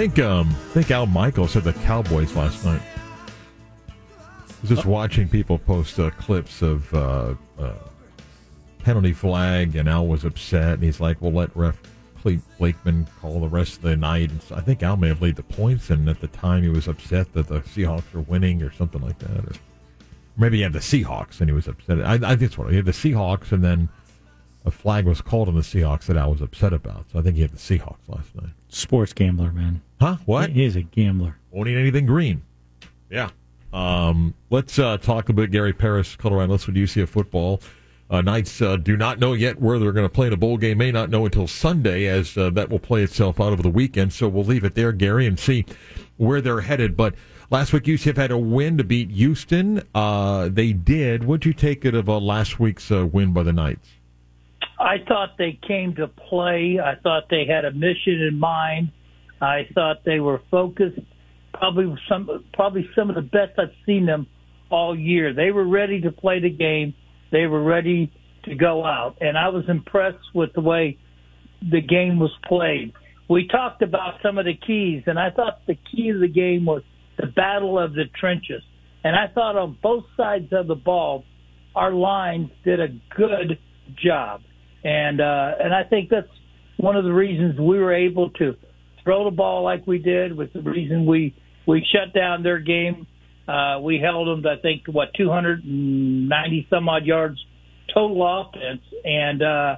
think um, I think Al Michaels said the Cowboys last night. I was just watching people post uh, clips of uh, uh, penalty flag, and Al was upset, and he's like, "We'll let ref Blakeman call the rest of the night." And so I think Al may have laid the points, and at the time he was upset that the Seahawks were winning or something like that, or maybe he had the Seahawks and he was upset. I, I think it's what he had the Seahawks, and then a flag was called on the Seahawks that I was upset about. So I think he had the Seahawks last night. Sports gambler, man. Huh? What? He is a gambler. Won't eat anything green. Yeah. Um, let's uh, talk a bit. Gary Parris, color analyst with UCF football. Uh, Knights uh, do not know yet where they're going to play in a bowl game. May not know until Sunday, as uh, that will play itself out over the weekend. So we'll leave it there, Gary, and see where they're headed. But last week, UCF had a win to beat Houston. Uh, they did. What'd you take it of uh, last week's uh, win by the Knights? I thought they came to play. I thought they had a mission in mind. I thought they were focused. Probably some, probably some of the best I've seen them all year. They were ready to play the game. They were ready to go out, and I was impressed with the way the game was played. We talked about some of the keys, and I thought the key to the game was the battle of the trenches. And I thought on both sides of the ball, our lines did a good job. And uh, and I think that's one of the reasons we were able to throw the ball like we did. Was the reason we we shut down their game. Uh, we held them, to, I think, what 290 some odd yards total offense, and uh,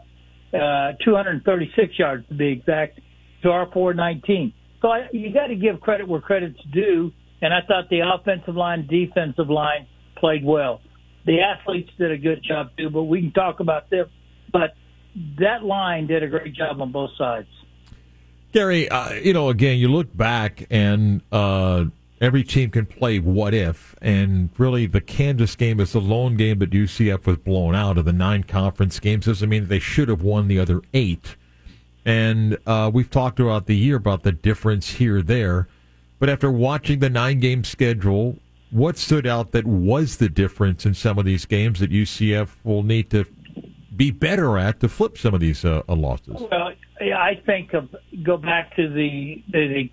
uh, 236 yards to be exact, to our 419. So I, you got to give credit where credit's due, and I thought the offensive line, defensive line played well. The athletes did a good job too, but we can talk about them. But that line did a great job on both sides. Gary, uh, you know, again, you look back and uh, every team can play what if, and really the Kansas game is the lone game that UCF was blown out of the nine conference games. Doesn't mean they should have won the other eight. And uh, we've talked throughout the year about the difference here there. But after watching the nine game schedule, what stood out that was the difference in some of these games that UCF will need to be better at to flip some of these uh, uh losses? Well, I think of go back to the, the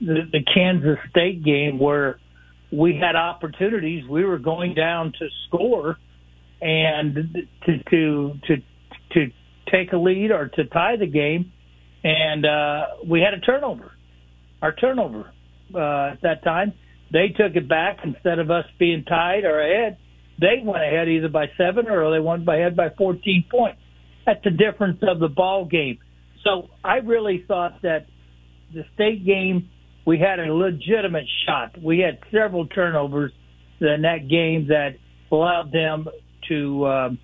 the the Kansas State game where we had opportunities. We were going down to score and to to to to take a lead or to tie the game, and uh, we had a turnover. Our turnover uh, at that time, they took it back instead of us being tied or ahead they went ahead either by seven or they went ahead by 14 points. That's the difference of the ball game. So I really thought that the state game, we had a legitimate shot. We had several turnovers in that game that allowed them to um,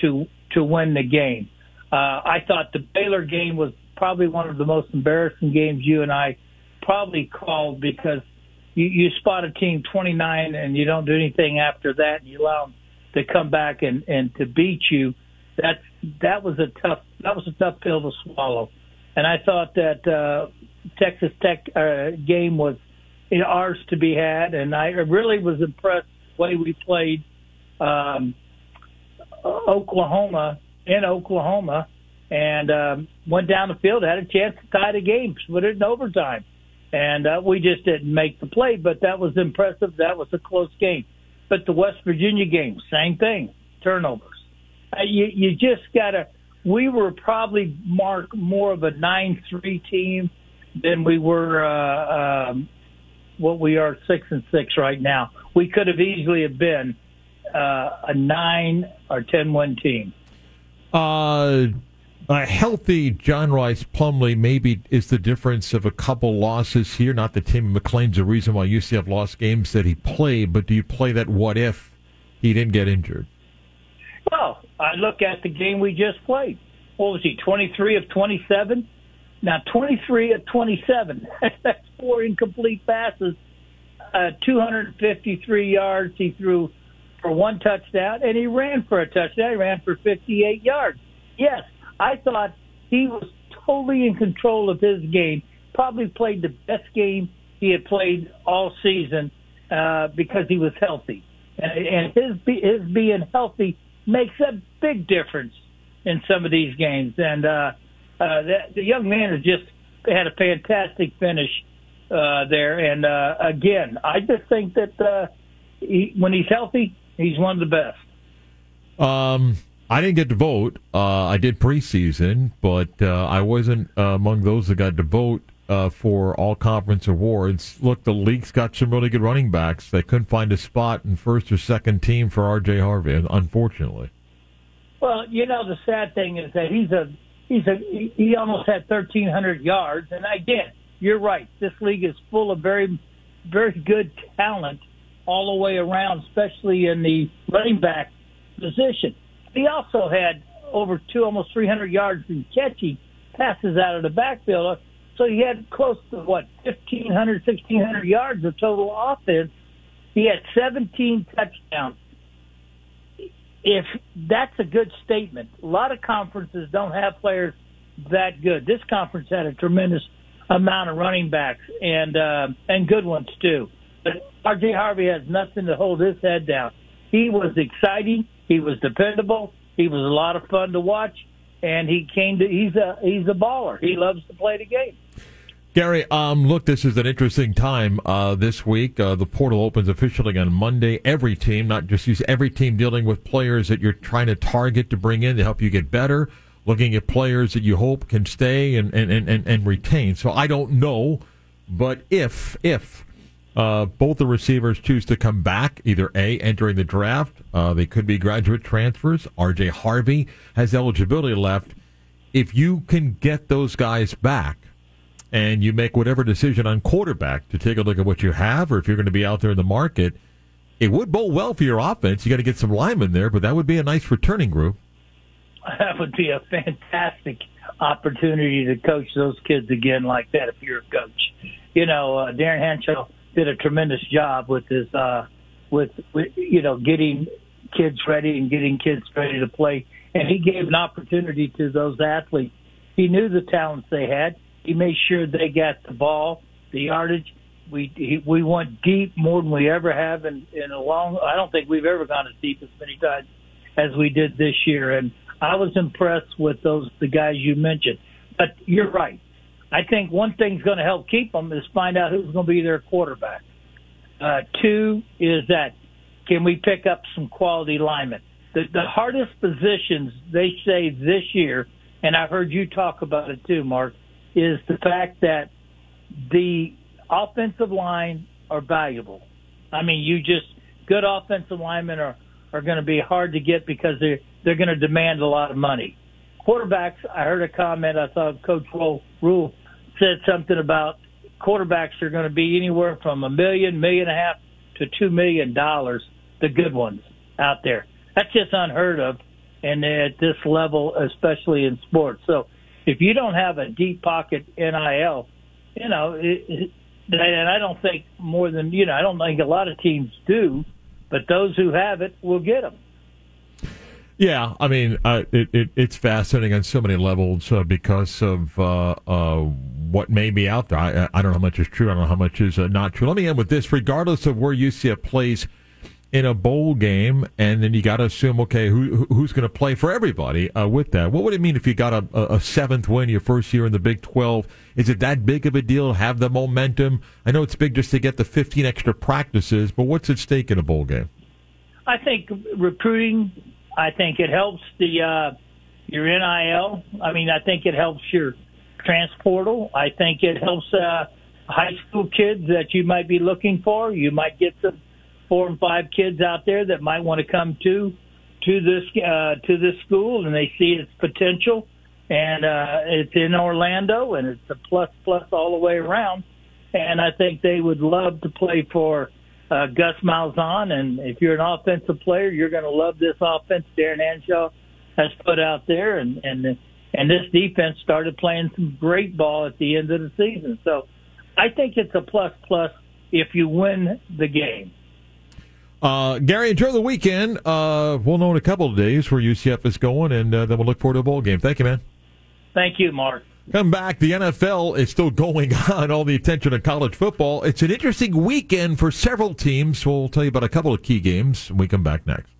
to to win the game. Uh, I thought the Baylor game was probably one of the most embarrassing games you and I probably called because you, you spot a team 29 and you don't do anything after that, and you allow them to come back and and to beat you. That that was a tough that was a tough pill to swallow. And I thought that uh, Texas Tech uh, game was know, ours to be had, and I really was impressed the way we played um, Oklahoma in Oklahoma, and um, went down the field, had a chance to tie the game, it in overtime and uh, we just didn't make the play. But that was impressive. That was a close game. But the West Virginia game, same thing, turnovers. Uh, you you just gotta. We were probably mark more of a nine three team than we were uh, um, what we are six and six right now. We could have easily have been uh, a nine or ten one team. Uh a healthy John Rhys Plumlee maybe is the difference of a couple losses here. Not that Tim McClain's the reason why UCF lost games that he played, but do you play that what if he didn't get injured? Well, I look at the game we just played. What was he, 23 of 27? Now, 23 of 27. That's four incomplete passes, uh, 253 yards. He threw for one touchdown, and he ran for a touchdown. He ran for 58 yards. Yes, I thought he was totally in control of his game. Probably played the best game he had played all season uh, because he was healthy, and, and his his being healthy makes a big difference in some of these games. And uh, uh, the, the young man has just had a fantastic finish uh, there. And uh, again, I just think that uh, he, when he's healthy, he's one of the best. Um, I didn't get to vote. Uh, I did preseason, but uh, I wasn't uh, among those that got to vote uh, for all conference awards. Look, the league's got some really good running backs. They couldn't find a spot in first or second team for R.J. Harvey, unfortunately. Well, you know the sad thing is that he's a he's a he almost had 1,300 yards, and again, you're right. This league is full of very very good talent all the way around, especially in the running back position. He also had over two, almost 300 yards in catching passes out of the backfield. So he had close to what 1,500, 1,600 yards of total offense. He had 17 touchdowns. If that's a good statement, a lot of conferences don't have players that good. This conference had a tremendous amount of running backs and uh, and good ones too. But R.J. Harvey has nothing to hold his head down. He was exciting. He was dependable. He was a lot of fun to watch, and he came to. He's a he's a baller. He loves to play the game. Gary, um, look, this is an interesting time uh, this week. Uh, the portal opens officially on Monday. Every team, not just you, every team dealing with players that you're trying to target to bring in to help you get better, looking at players that you hope can stay and, and, and, and retain. So I don't know, but if, if uh, both the receivers choose to come back, either A, entering the draft. Uh, they could be graduate transfers. RJ Harvey has eligibility left. If you can get those guys back and you make whatever decision on quarterback to take a look at what you have or if you're going to be out there in the market, it would bowl well for your offense. You got to get some linemen there, but that would be a nice returning group. That would be a fantastic opportunity to coach those kids again like that if you're a coach. You know, uh, Darin Hinshaw did a tremendous job with his uh, with, with you know getting kids ready and getting kids ready to play, and he gave an opportunity to those athletes. He knew the talents they had. He made sure they got the ball, the yardage. We he, we went deep more than we ever have in, in a long. I don't think we've ever gone as deep as many times as we did this year, and I was impressed with those the guys you mentioned. But you're right. I think one thing's going to help keep them is find out who's going to be their quarterback. Uh, two is that can we pick up some quality linemen? The, the hardest positions they say this year, and I've heard you talk about it too, Mark, is the fact that the offensive line are valuable. I mean, you just good offensive linemen are are going to be hard to get because they're they're going to demand a lot of money. Quarterbacks, I heard a comment. I thought Coach Rhule said something about quarterbacks are going to be anywhere from a million, million and a half to two million dollars. The good ones out there. That's just unheard of, and at this level, especially in sports. So, if you don't have a deep pocket NIL, you know, it, it, and I don't think more than you know, I don't think a lot of teams do, but those who have it will get them. Yeah, I mean, uh, it, it, it's fascinating on so many levels uh, because of uh, uh, what may be out there. I, I, don't know how much is true. I don't know how much is uh, not true. Let me end with this. Regardless of where UCF plays in a bowl game, and then you got to assume, okay, who, who's going to play for everybody uh, with that? What would it mean if you got a, a, seventh win your first year in the Big 12? Is it that big of a deal? Have the momentum? I know it's big just to get the 15 extra practices, but what's at stake in a bowl game? I think recruiting I think it helps the uh, your NIL. I mean, I think it helps your transportal. I think it helps uh, high school kids that you might be looking for. You might get some four and five kids out there that might want to come to to this uh, to this school, and they see its potential. And uh, it's in Orlando, and it's a plus plus all the way around. And I think they would love to play for uh, Gus Malzahn. And if you're an offensive player, you're going to love this offense Darin Hinshaw has put out there. And, and, and this defense started playing some great ball at the end of the season. So I think it's a plus plus if you win the game. Uh, Gary, enjoy the weekend. Uh, we'll know in a couple of days where UCF is going, and uh, then we'll look forward to a bowl game. Thank you, man. Thank you, Mark. Come back. The NFL is still going on. All the attention of college football. It's an interesting weekend for several teams. We'll tell you about a couple of key games when we come back next.